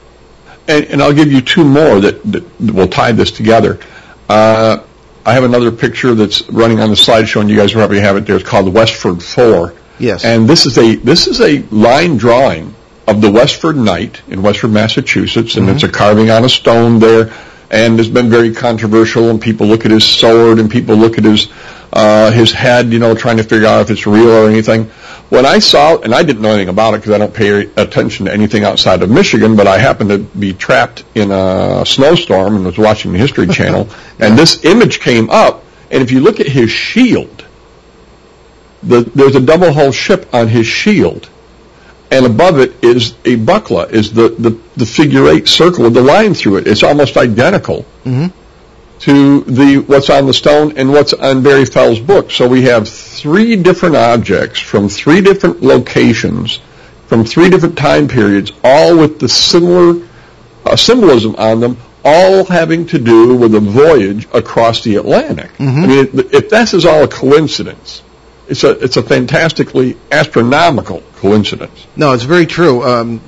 And, and I'll give you two more that, that will tie this together. Uh, I have another picture that's running on the slideshow, and you guys probably have it there. It's called the Westford Four. Yes. And this is a this is a line drawing of the Westford Knight in Westford, Massachusetts, and it's a carving on a stone there. And it's been very controversial, and people look at his sword, and people look at his uh, his head, you know, trying to figure out if it's real or anything. When I saw and I didn't know anything about it because I don't pay attention to anything outside of Michigan, but I happened to be trapped in a snowstorm and was watching the History Channel, and this image came up. And if you look at his shield, the, there's a double hull ship on his shield, and above it is a buckla, is the, the, the figure eight circle with the line through it. It's almost identical to the what's on the stone and what's on Barry Fell's book. So we have three different objects from three different locations, from three different time periods, all with the similar uh, symbolism on them, all having to do with a voyage across the Atlantic. I mean, if this is all a coincidence, it's a it's a fantastically astronomical coincidence. No, it's very true. Um,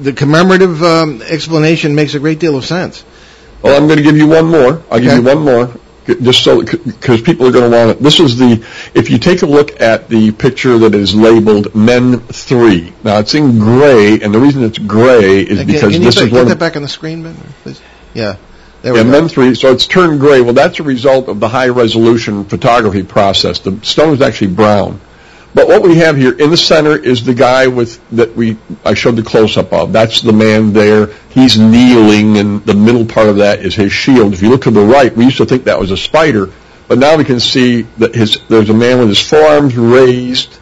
the commemorative um, explanation makes a great deal of sense. Well, I'm going to give you one more. I'll give you one more. just so because people are going to want it. This is the if you take a look at the picture that is labeled Men Three. Now it's in gray, and the reason it's gray is Can- because can you this put- is get one. that back on the screen, Ben, please? Yeah. There Yeah, go. Men 3, so it's turned gray. Well, that's a result of the high resolution photography process. The stone is actually brown. But what we have here in the center is the guy with that we I showed the close up of. That's the man there. He's kneeling, and the middle part of that is his shield. If you look to the right, we used to think that was a spider, but now we can see that his there's a man with his forearms raised,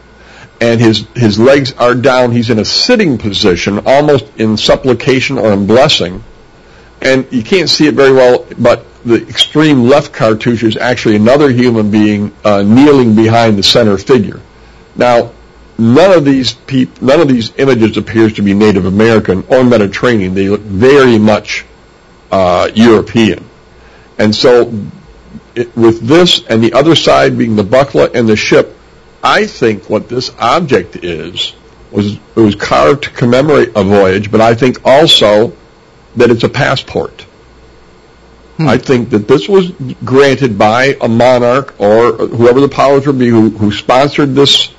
and his his legs are down. He's in a sitting position, almost in supplication or in blessing and you can't see it very well, but the extreme left cartouche is actually another human being uh, kneeling behind the center figure. Now, none of these peop- none of these images appears to be Native American or Mediterranean. They look very much uh, European, and so it, with this and the other side being the buckler and the ship, I think what this object is was it was carved to commemorate a voyage, but I think also that it's a passport. I think that this was granted by a monarch or whoever the powers would be who, who sponsored this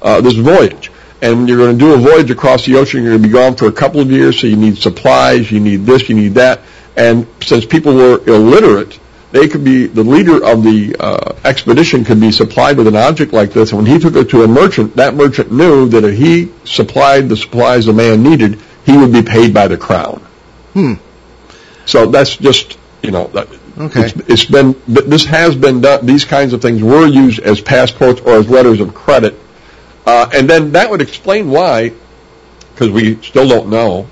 uh, this voyage. And when you're going to do a voyage across the ocean, you're going to be gone for a couple of years, so you need supplies, you need this, you need that. And since people were illiterate, they could be the leader of the uh, expedition could be supplied with an object like this. And when he took it to a merchant, that merchant knew that if he supplied the supplies the man needed, he would be paid by the crown. Hmm. So that's just you know that, Okay. it's, it's been this has been done. These kinds of things were used as passports or as letters of credit, uh, and then that would explain why, because we still don't know,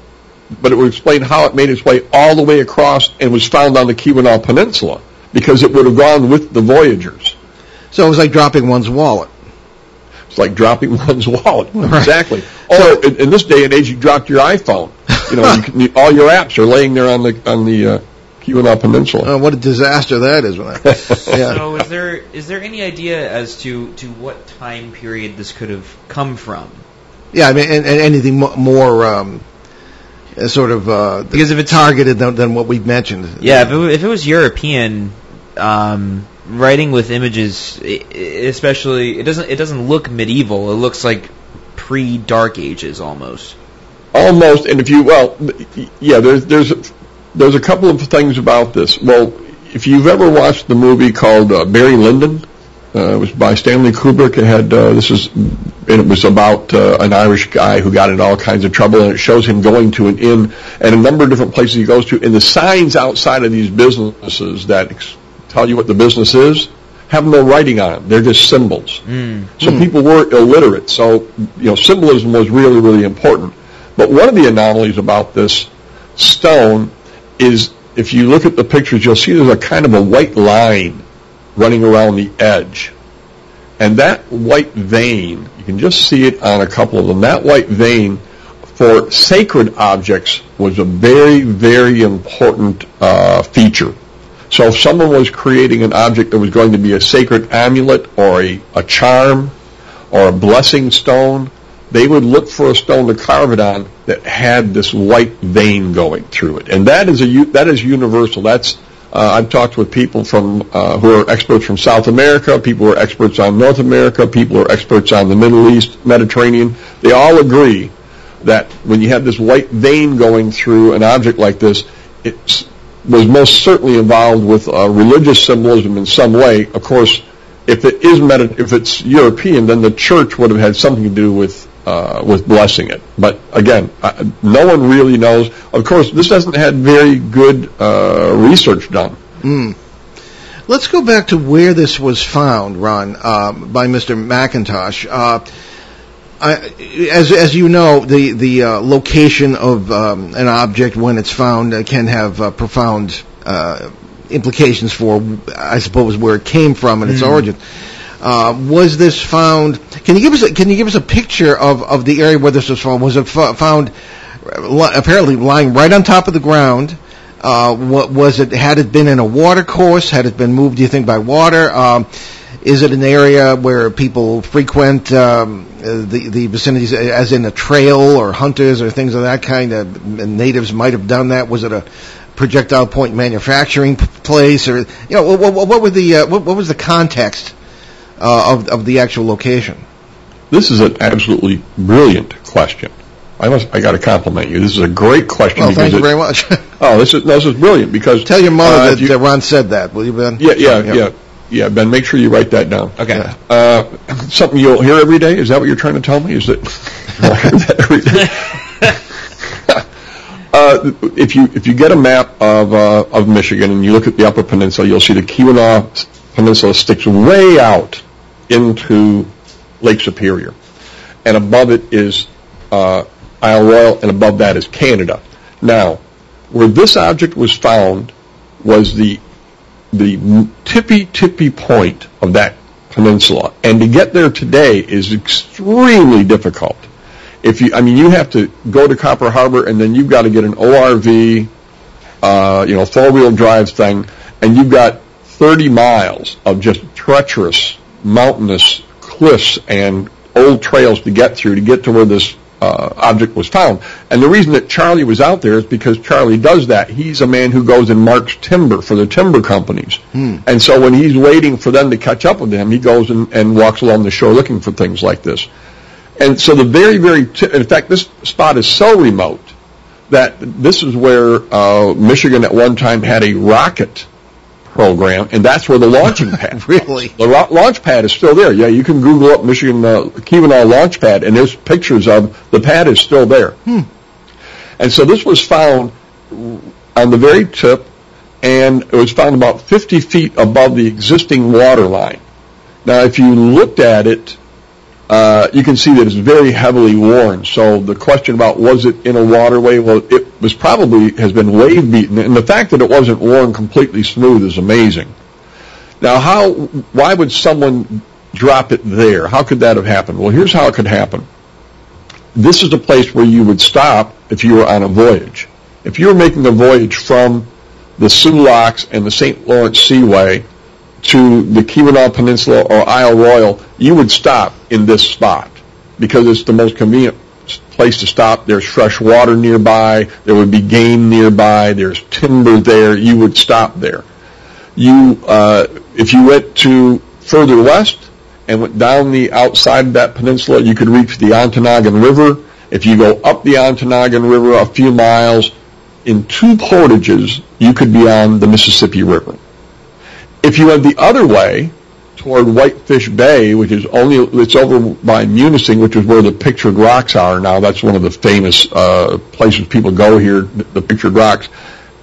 but it would explain how it made its way all the way across and was found on the Keweenaw Peninsula because it would have gone with the voyagers. So it was like dropping one's wallet. It's like dropping one's wallet. Right. Exactly. Or in, in this day and age, you dropped your iPhone. You know, you can, you, all your apps are laying there on the on the uh, Keweenaw Peninsula. Uh, what a disaster that is. When I, yeah. So is there is there any idea as to, to what time period this could have come from? Yeah, I mean, and, and anything mo- more um, uh, sort of uh, Because if it's targeted than, than what we've mentioned. Yeah, if it, if it was European, um, writing with images, i- i- especially it doesn't it doesn't look medieval. It looks like pre Dark Ages almost. Almost, and if you well, yeah, there's there's there's a couple of things about this. Well, if you've ever watched the movie called uh, Barry Lyndon, uh, it was by Stanley Kubrick. It had uh, this is and it was about uh, an Irish guy who got in all kinds of trouble, and it shows him going to an inn and a number of different places he goes to, and the signs outside of these businesses that ex- tell you what the business is have no writing on them. They're just symbols. So people were illiterate. So you know, symbolism was really, really important. But one of the anomalies about this stone is if you look at the pictures, you'll see there's a kind of a white line running around the edge. And that white vein, you can just see it on a couple of them, that white vein for sacred objects was a very, very important uh, feature. So if someone was creating an object that was going to be a sacred amulet or a, a charm or a blessing stone, they would look for a stone to carve it on that had this white vein going through it. And that is a that is universal. That's uh, I've talked with people from uh, who are experts from South America, people who are experts on North America, people who are experts on the Middle East, Mediterranean. They all agree that when you have this white vein going through an object like this, it was most certainly involved with uh, religious symbolism in some way. Of course, if it is Medi- if it's European, then the church would have had something to do with uh, with blessing it. But again, uh, no one really knows. Of course, this hasn't had very good uh, research done. Mm. Let's go back to where this was found, Ron, um, by Mr. McIntosh. Uh, I, as as you know, the the uh, location of um, an object when it's found uh, can have uh, profound uh, implications for, I suppose, where it came from and its Mm. origin. Uh, was this found? Can you give us a, can you give us a picture of, of the area where this was found? Was it fo- found li- apparently lying right on top of the ground? Uh, what was it? Had it been in a water course? Had it been moved? Do you think by water? Um, is it an area where people frequent um, the the vicinities, as in a trail or hunters or things of that kind? Uh, natives might have done that. Was it a projectile point manufacturing place, or you know, what, what, what were the uh, what, what was the context uh, of of the actual location? This is an absolutely brilliant question. I must, I got to compliment you. This is a great question. Well, thank you it- very much. Oh, this is, this is brilliant because. Tell your mother uh, that, you- that Ron said that, will you, Ben? Yeah, yeah, yeah, yeah, Ben, make sure you write that down. Okay. Yeah. Uh, something you'll hear every day? Is that what you're trying to tell me? Is that, that every day? Uh, if you if you get a map of uh, of Michigan and you look at the Upper Peninsula, you'll see the Keweenaw Peninsula sticks way out into Lake Superior, and above it is uh, Isle Royale, and above that is Canada. Now, where this object was found was the the tippy tippy point of that peninsula, and to get there today is extremely difficult. If you, I mean, you have to go to Copper Harbor, and then you've got to get an ORV, uh, you know, four wheel drive thing, and you've got 30 miles of just treacherous, mountainous cliffs and old trails to get through to get to where this uh, object was found. And the reason that Charlie was out there is because Charlie does that. He's a man who goes and marks timber for the timber companies. And so when he's waiting for them to catch up with him, he goes and, and walks along the shore looking for things like this. And so the very, very, t- in fact, this spot is so remote that this is where uh, Michigan at one time had a rocket program, and that's where the launching pad. Really? The launch pad is still there. Yeah, you can Google up Michigan uh, Keweenaw launch pad, and there's pictures of the pad is still there. And so this was found on the very tip, and it was found about 50 feet above the existing water line. Now, if you looked at it, uh, you can see that it's very heavily worn. So the question about was it in a waterway? Well, it was probably has been wave beaten, and the fact that it wasn't worn completely smooth is amazing. Now, how? Why would someone drop it there? How could that have happened? Well, here's how it could happen. This is the place where you would stop if you were on a voyage. If you were making a voyage from the Soo Locks and the St. Lawrence Seaway to the Keweenaw Peninsula or Isle Royale, you would stop in this spot because it's the most convenient place to stop. There's fresh water nearby. There would be game nearby. There's timber there. You would stop there. You, uh, if you went to further west and went down the outside of that peninsula, you could reach the Ontonagon River. If you go up the Ontonagon River a few miles, in two portages, you could be on the Mississippi River. If you went the other way toward Whitefish Bay, which is only it's over by Munising, which is where the pictured rocks are now. That's one of the famous uh, places people go here, the, pictured rocks.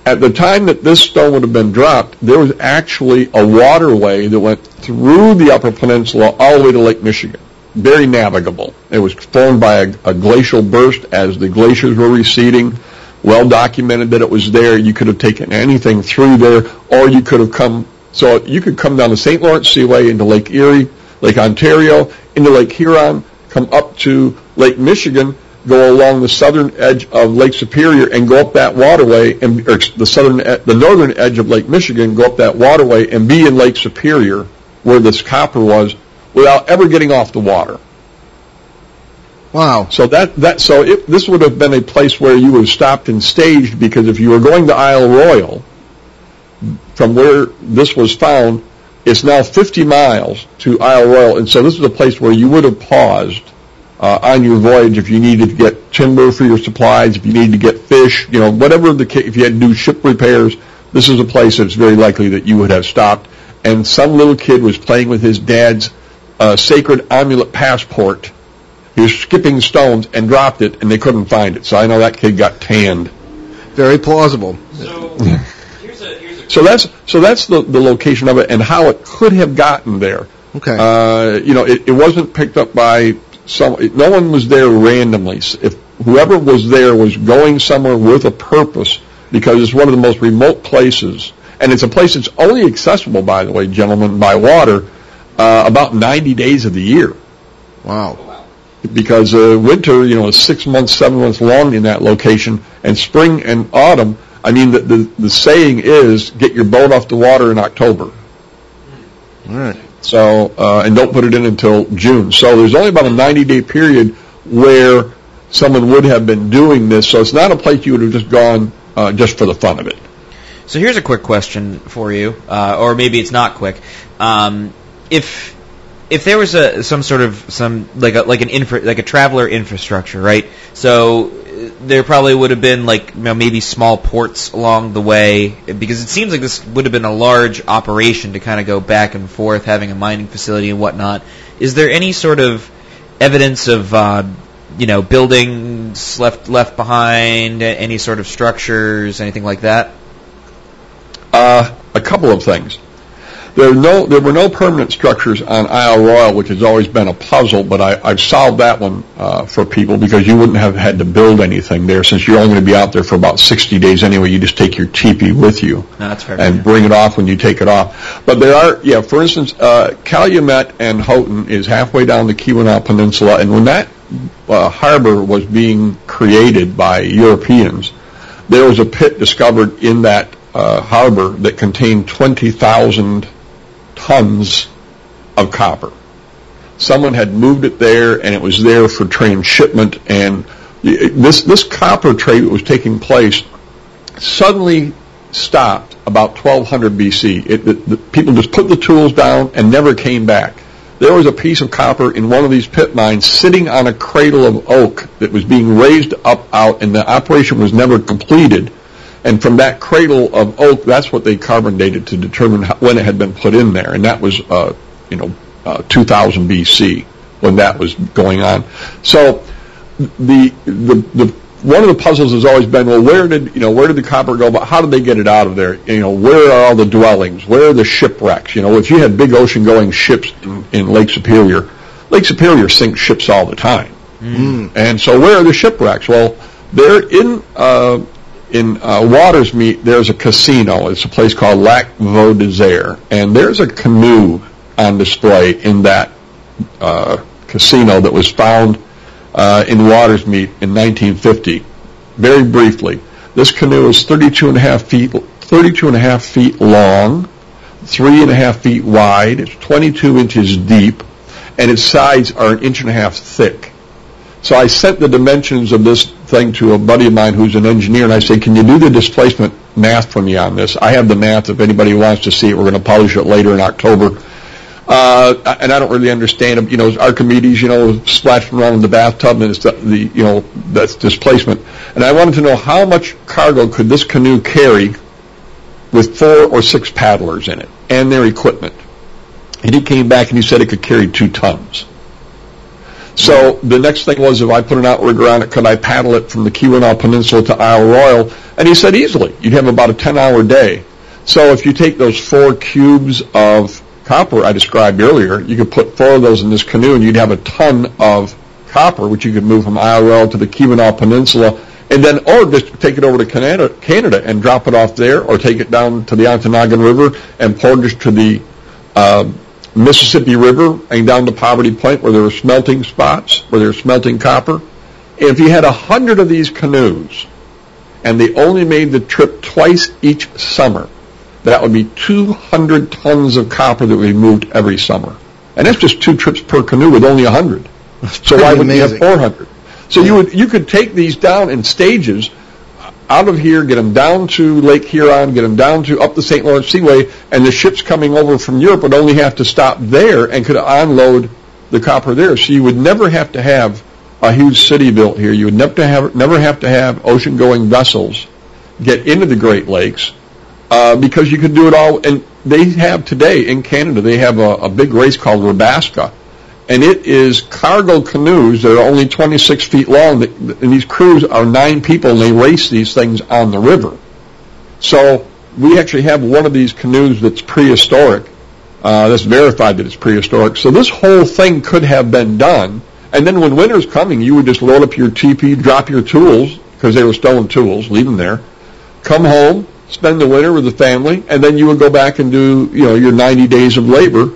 At the time that this stone would have been dropped, there was actually a waterway that went through the Upper Peninsula all the way to Lake Michigan. Very navigable. It was formed by a, a glacial burst as the glaciers were receding. Well documented that it was there. You could have taken anything through there, or you could have come. So you could come down the St. Lawrence Seaway into Lake Erie, Lake Ontario, into Lake Huron, come up to Lake Michigan, go along the southern edge of Lake Superior, and go up that waterway, and or the southern, e- the northern edge of Lake Michigan, go up that waterway, and be in Lake Superior, where this copper was, without ever getting off the water. Wow. So that that so it, this would have been a place where you would have stopped and staged because if you were going to Isle Royale, from where this was found, it's now 50 miles to Isle Royale, and so this is a place where you would have paused uh, on your voyage if you needed to get timber for your supplies, if you needed to get fish, you know, whatever the ca- if you had to do ship repairs. This is a place that's very likely that you would have stopped, and some little kid was playing with his dad's uh, sacred amulet passport. He was skipping stones and dropped it, and they couldn't find it. So I know that kid got tanned. Very plausible. So here's a here's a So that's so that's the, the location of it and how it could have gotten there. Okay. Uh, you know, it, it wasn't picked up by some. No one was there randomly. If whoever was there was going somewhere with a purpose, because it's one of the most remote places, and it's a place that's only accessible, by the way, gentlemen, by water, uh, about 90 days of the year wow. because uh, winter, you know, is six months, seven months long in that location, and spring and autumn. I mean, the the, the saying is, get your boat off the water in October. All right. So, uh, and don't put it in until June. So there's only about a 90 day period where someone would have been doing this. So it's not a place you would have just gone uh, just for the fun of it. So here's a quick question for you, uh, or maybe it's not quick. Um, if if there was a some sort of some like a like an infra, like a traveler infrastructure, right? So there probably would have been like you know, maybe small ports along the way because it seems like this would have been a large operation to kind of go back and forth, having a mining facility and whatnot. Is there any sort of evidence of uh, you know buildings left left behind, any sort of structures, anything like that? Uh, a couple of things. There, no, there were no permanent structures on Isle Royale, which has always been a puzzle, but I, I've solved that one uh, for people because you wouldn't have had to build anything there since you're only going to be out there for about 60 days anyway. You just take your teepee with you No, that's fair. and bring it off when you take it off. But there are, yeah, for instance, uh, Calumet and Houghton is halfway down the Keweenaw Peninsula, and when that uh, harbor was being created by Europeans, there was a pit discovered in that uh, harbor that contained 20,000 tons of copper. Someone had moved it there, and it was there for transshipment. And this this copper trade that was taking place suddenly stopped about 1200 BC. It, the, the, people just put the tools down and never came back. There was a piece of copper in one of these pit mines sitting on a cradle of oak that was being raised up out, and the operation was never completed. And from that cradle of oak, that's what they carbon dated to determine how, when it had been put in there, and that was, uh, you know, uh, 2000 BC when that was going on. So the the the one of the puzzles has always been, well, where did you know where did the copper go? But how did they get it out of there? You know, where are all the dwellings? Where are the shipwrecks? You know, if you had big ocean-going ships in, in Lake Superior, Lake Superior sinks ships all the time, and so where are the shipwrecks? Well, they're in uh, in uh, Watersmeet. There's a casino. It's a place called Lac Vieux Desert, and there's a canoe on display in that uh, casino that was found uh, in Watersmeet in 1950. Very briefly, this canoe is 32 and a half feet, 32 and a half feet long, three and a half feet wide. It's 22 inches deep, and its sides are an inch and a half thick. So I sent the dimensions of this thing to a buddy of mine who's an engineer, and I said, "Can you do the displacement math for me on this?" I have the math. If anybody wants to see it, we're going to publish it later in October. Uh, and I don't really understand them. You know, Archimedes, you know, splashing around in the bathtub, and it's the, the you know that's displacement. And I wanted to know how much cargo could this canoe carry with four or six paddlers in it and their equipment. And he came back and he said it could carry two tons. So the next thing was if I put an outrigger on it, could I paddle it from the Keweenaw Peninsula to Isle Royale? And he said easily. You'd have about a 10-hour day. So if you take those four cubes of copper I described earlier, you could put four of those in this canoe and you'd have a ton of copper, which you could move from Isle Royale to the Keweenaw Peninsula, and then, or just take it over to Canada, Canada and drop it off there, or take it down to the Ontonagon River and portage to the uh, Mississippi River and down to Poverty Point where there were smelting spots, where they were smelting copper. If you had a hundred of these canoes, and they only made the trip twice each summer, that would be 200 tons of copper that would be moved every summer. And that's just two trips per canoe with only 100. So why wouldn't you have 400? So you would you could take these down in stages out of here, get them down to Lake Huron, get them down to up the St. Lawrence Seaway, and the ships coming over from Europe would only have to stop there and could unload the copper there. So you would never have to have a huge city built here. You would never have never have to have ocean-going vessels get into the Great Lakes uh, because you could do it all. And they have today in Canada, they have a, a big race called Rabaska, and it is cargo canoes that are only 26 feet long. And these crews are nine people, and they race these things on the river. So we actually have one of these canoes that's prehistoric. Uh, that's verified that it's prehistoric. So this whole thing could have been done. And then when winter's coming, you would just load up your teepee, drop your tools because they were stolen tools, leave them there, come home, spend the winter with the family, and then you would go back and do you know your 90 days of labor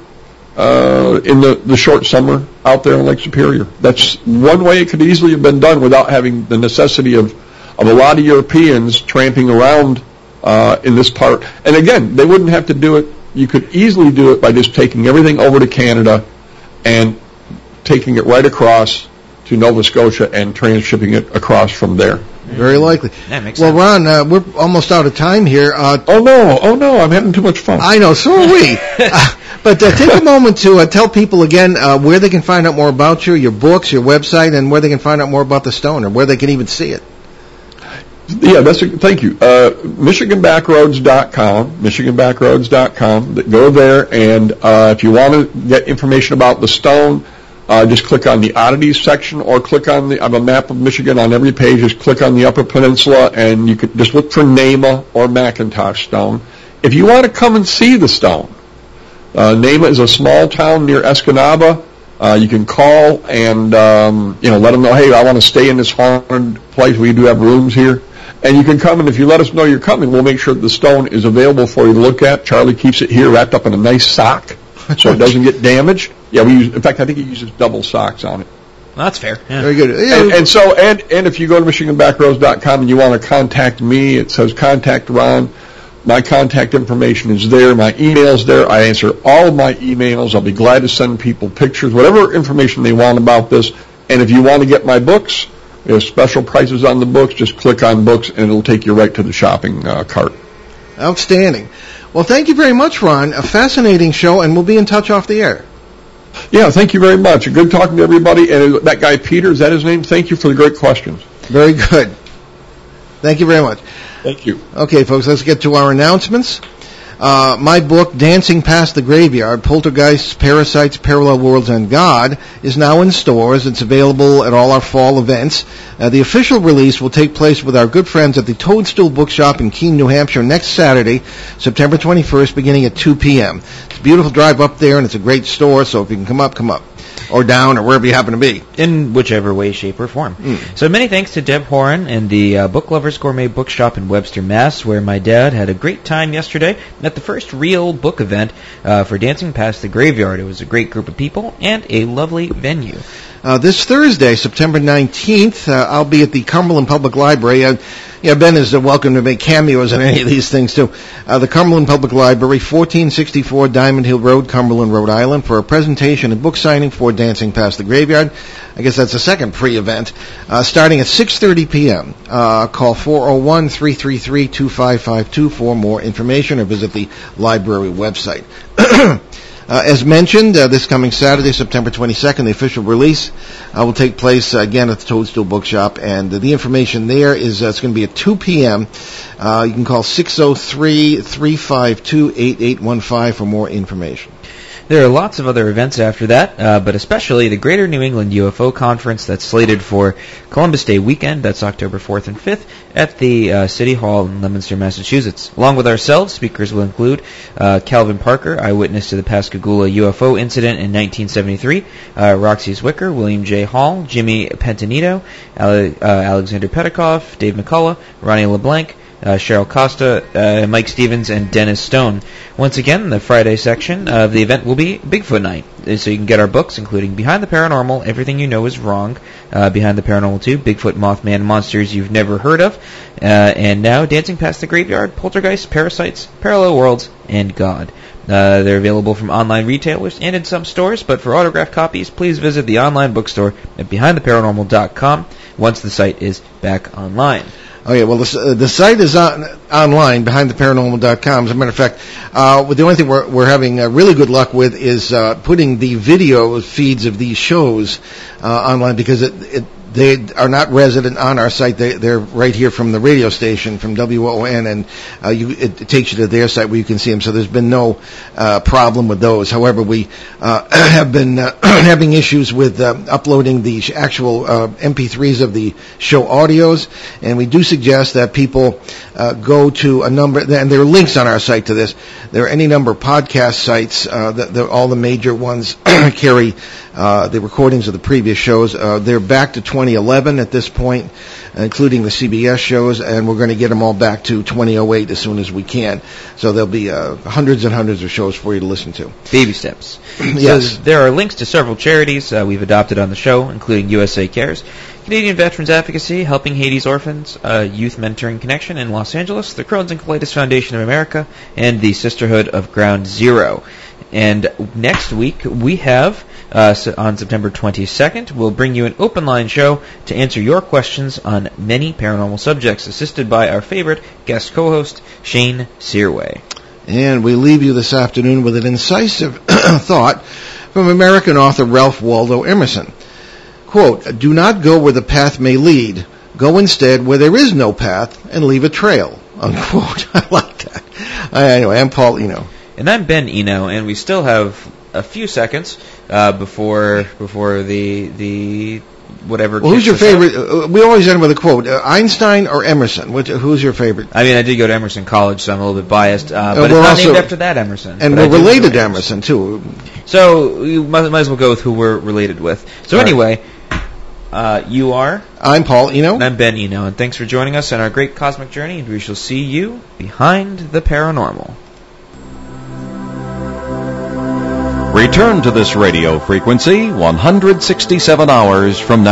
uh, in the, the short summer out there on Lake Superior. That's one way it could easily have been done without having the necessity of, of a lot of Europeans tramping around uh, in this part. And again, they wouldn't have to do it. You could easily do it by just taking everything over to Canada and taking it right across to Nova Scotia and transshipping it across from there. Very likely. That makes well, sense. Ron, uh, we're almost out of time here. Uh, Oh no, oh no, I'm having too much fun. I know, so are we. Uh, but uh, take a moment to uh, tell people again uh, where they can find out more about you, your books, your website, and where they can find out more about the stone, or where they can even see it. Yeah, that's a, thank you. Uh, MichiganBackroads.com, MichiganBackroads.com. Go there, and uh, if you want to get information about the stone, uh, just click on the oddities section, or click on the. I have a map of Michigan on every page. Just click on the Upper Peninsula, and you can just look for Nahma or McIntosh Stone. If you want to come and see the stone, uh, Nahma is a small town near Escanaba. Uh, you can call and um, you know let them know, hey, I want to stay in this haunted place. We do have rooms here, and you can come. And if you let us know you're coming, we'll make sure the stone is available for you to look at. Charlie keeps it here wrapped up in a nice sock, so it doesn't get damaged. Yeah, we use. In fact, I think he uses double socks on it. Well, that's fair. Yeah. Very good. Yeah, And, and so, and and if you go to MichiganBackroads.com and you want to contact me, it says contact Ron. My contact information is there. My email's there. I answer all of my emails. I'll be glad to send people pictures, whatever information they want about this. And if you want to get my books, there's special prices on the books. Just click on books, and it'll take you right to the shopping uh, cart. Outstanding. Well, thank you very much, Ron. A fascinating show, and we'll be in touch off the air. Yeah, thank you very much. Good talking to everybody. And that guy Peter, is that his name? Thank you for the great questions. Very good. Thank you very much. Thank you. Okay, folks, let's get to our announcements. Uh, my book, Dancing Past the Graveyard, Poltergeists, Parasites, Parallel Worlds, and God, is now in stores. It's available at all our fall events. Uh, the official release will take place with our good friends at the Toadstool Bookshop in Keene, New Hampshire next Saturday, September 21st, beginning at 2 p.m. It's a beautiful drive up there, and it's a great store, so if you can come up, come up. Or down, or wherever you happen to be. in whichever way, shape, or form. So many thanks to Deb Horan and the uh, Book Lovers Gourmet Bookshop in Webster, Mass., where my dad had a great time yesterday at the first real book event uh, for Dancing Past the Graveyard. It was a great group of people and a lovely venue. Uh, this Thursday, September 19th, uh, I'll be at the Cumberland Public Library. Yeah, Ben is uh, welcome to make cameos in any of these things too. Uh, the Cumberland Public Library, 1464 Diamond Hill Road, Cumberland, Rhode Island, for a presentation and book signing for Dancing Past the Graveyard. I guess that's the second pre-event, uh, starting at 6:30 p.m. Uh, call 401-333-2552 for more information, or visit the library website. Uh, as mentioned, uh, this coming Saturday, September 22nd, the official release uh, will take place uh, again at the Toadstool Bookshop, and the information there is uh, it's going to be at 2 p.m. Uh, you can call 603-352-8815 for more information. There are lots of other events after that, uh, but especially the Greater New England UFO Conference that's slated for Columbus Day weekend. That's October 4th and 5th at the uh, City Hall in Leominster, Massachusetts. Along with ourselves, speakers will include uh, Calvin Parker, eyewitness to the Pascagoula UFO incident in 1973, uh, Roxie Zwicker, William J. Hall, Jimmy Pentanito, Ale- uh, Alexander Petikoff, Dave McCullough, Ronnie LeBlanc, uh, Cheryl Costa, uh, Mike Stevens, and Dennis Stone. Once again, the Friday section of the event will be Bigfoot Night. Uh, So you can get our books, including Behind the Paranormal, Everything You Know Is Wrong, uh, Behind the Paranormal 2, Bigfoot, Mothman, Monsters You've Never Heard of, uh, and now Dancing Past the Graveyard, Poltergeist, Parasites, Parallel Worlds, and God. Uh, they're available from online retailers and in some stores, but for autographed copies, please visit the online bookstore at BehindTheParanormal.com once the site is back online. Okay, well, the, uh, the site is on, online, behindtheparanormal.com. As a matter of fact, uh, the only thing we're, we're having uh, really good luck with is uh, putting the video feeds of these shows uh, online because it, it, they are not resident on our site. They, they're right here from the radio station, from WON, and uh, you, it, takes you to their site where you can see them. So there's been no uh, problem with those. However, we uh, have been uh, having issues with uh, uploading the actual uh, MP3s of the show audios, and we do suggest that people uh, go to a number, and there are links on our site to this. There are any number of podcast sites. That that all the major ones carry uh, the recordings of the previous shows. Uh, they're back to 2011 at this point, including the CBS shows, and we're going to get them all back to 2008 as soon as we can. So there'll be uh, hundreds and hundreds of shows for you to listen to. Baby steps. Yes. So there are links to several charities uh, we've adopted on the show, including USA Cares, Canadian Veterans Advocacy, Helping Haiti's Orphans, uh, Youth Mentoring Connection in Los Angeles, the Crohn's and Colitis Foundation of America, and the Sisterhood of Ground Zero. And next week we have uh, on September 22nd. We'll bring you an open line show to answer your questions on many paranormal subjects, assisted by our favorite guest co-host, Shane Searway. And we leave you this afternoon with an incisive thought from American author Ralph Waldo Emerson. Quote, do not go where the path may lead. Go instead where there is no path and leave a trail. Unquote. I like that. Anyway, I'm Paul Eno. And I'm Ben Eno, and we still have a few seconds uh, before before the the whatever. Well, who's your favorite? Uh, we always end with a quote. Uh, Einstein or Emerson? Which, who's your favorite? I mean, I did go to Emerson College, so I'm a little bit biased, uh, but we're it's not also- named after that Emerson. And we're related to Emerson, too. So you might, might as well go with who we're related with. So All right. anyway, uh, you are, I'm Paul Eno. and I'm Ben Eno, and thanks for joining us on our great cosmic journey. And we shall see you behind the paranormal. Return to this radio frequency 167 hours from now.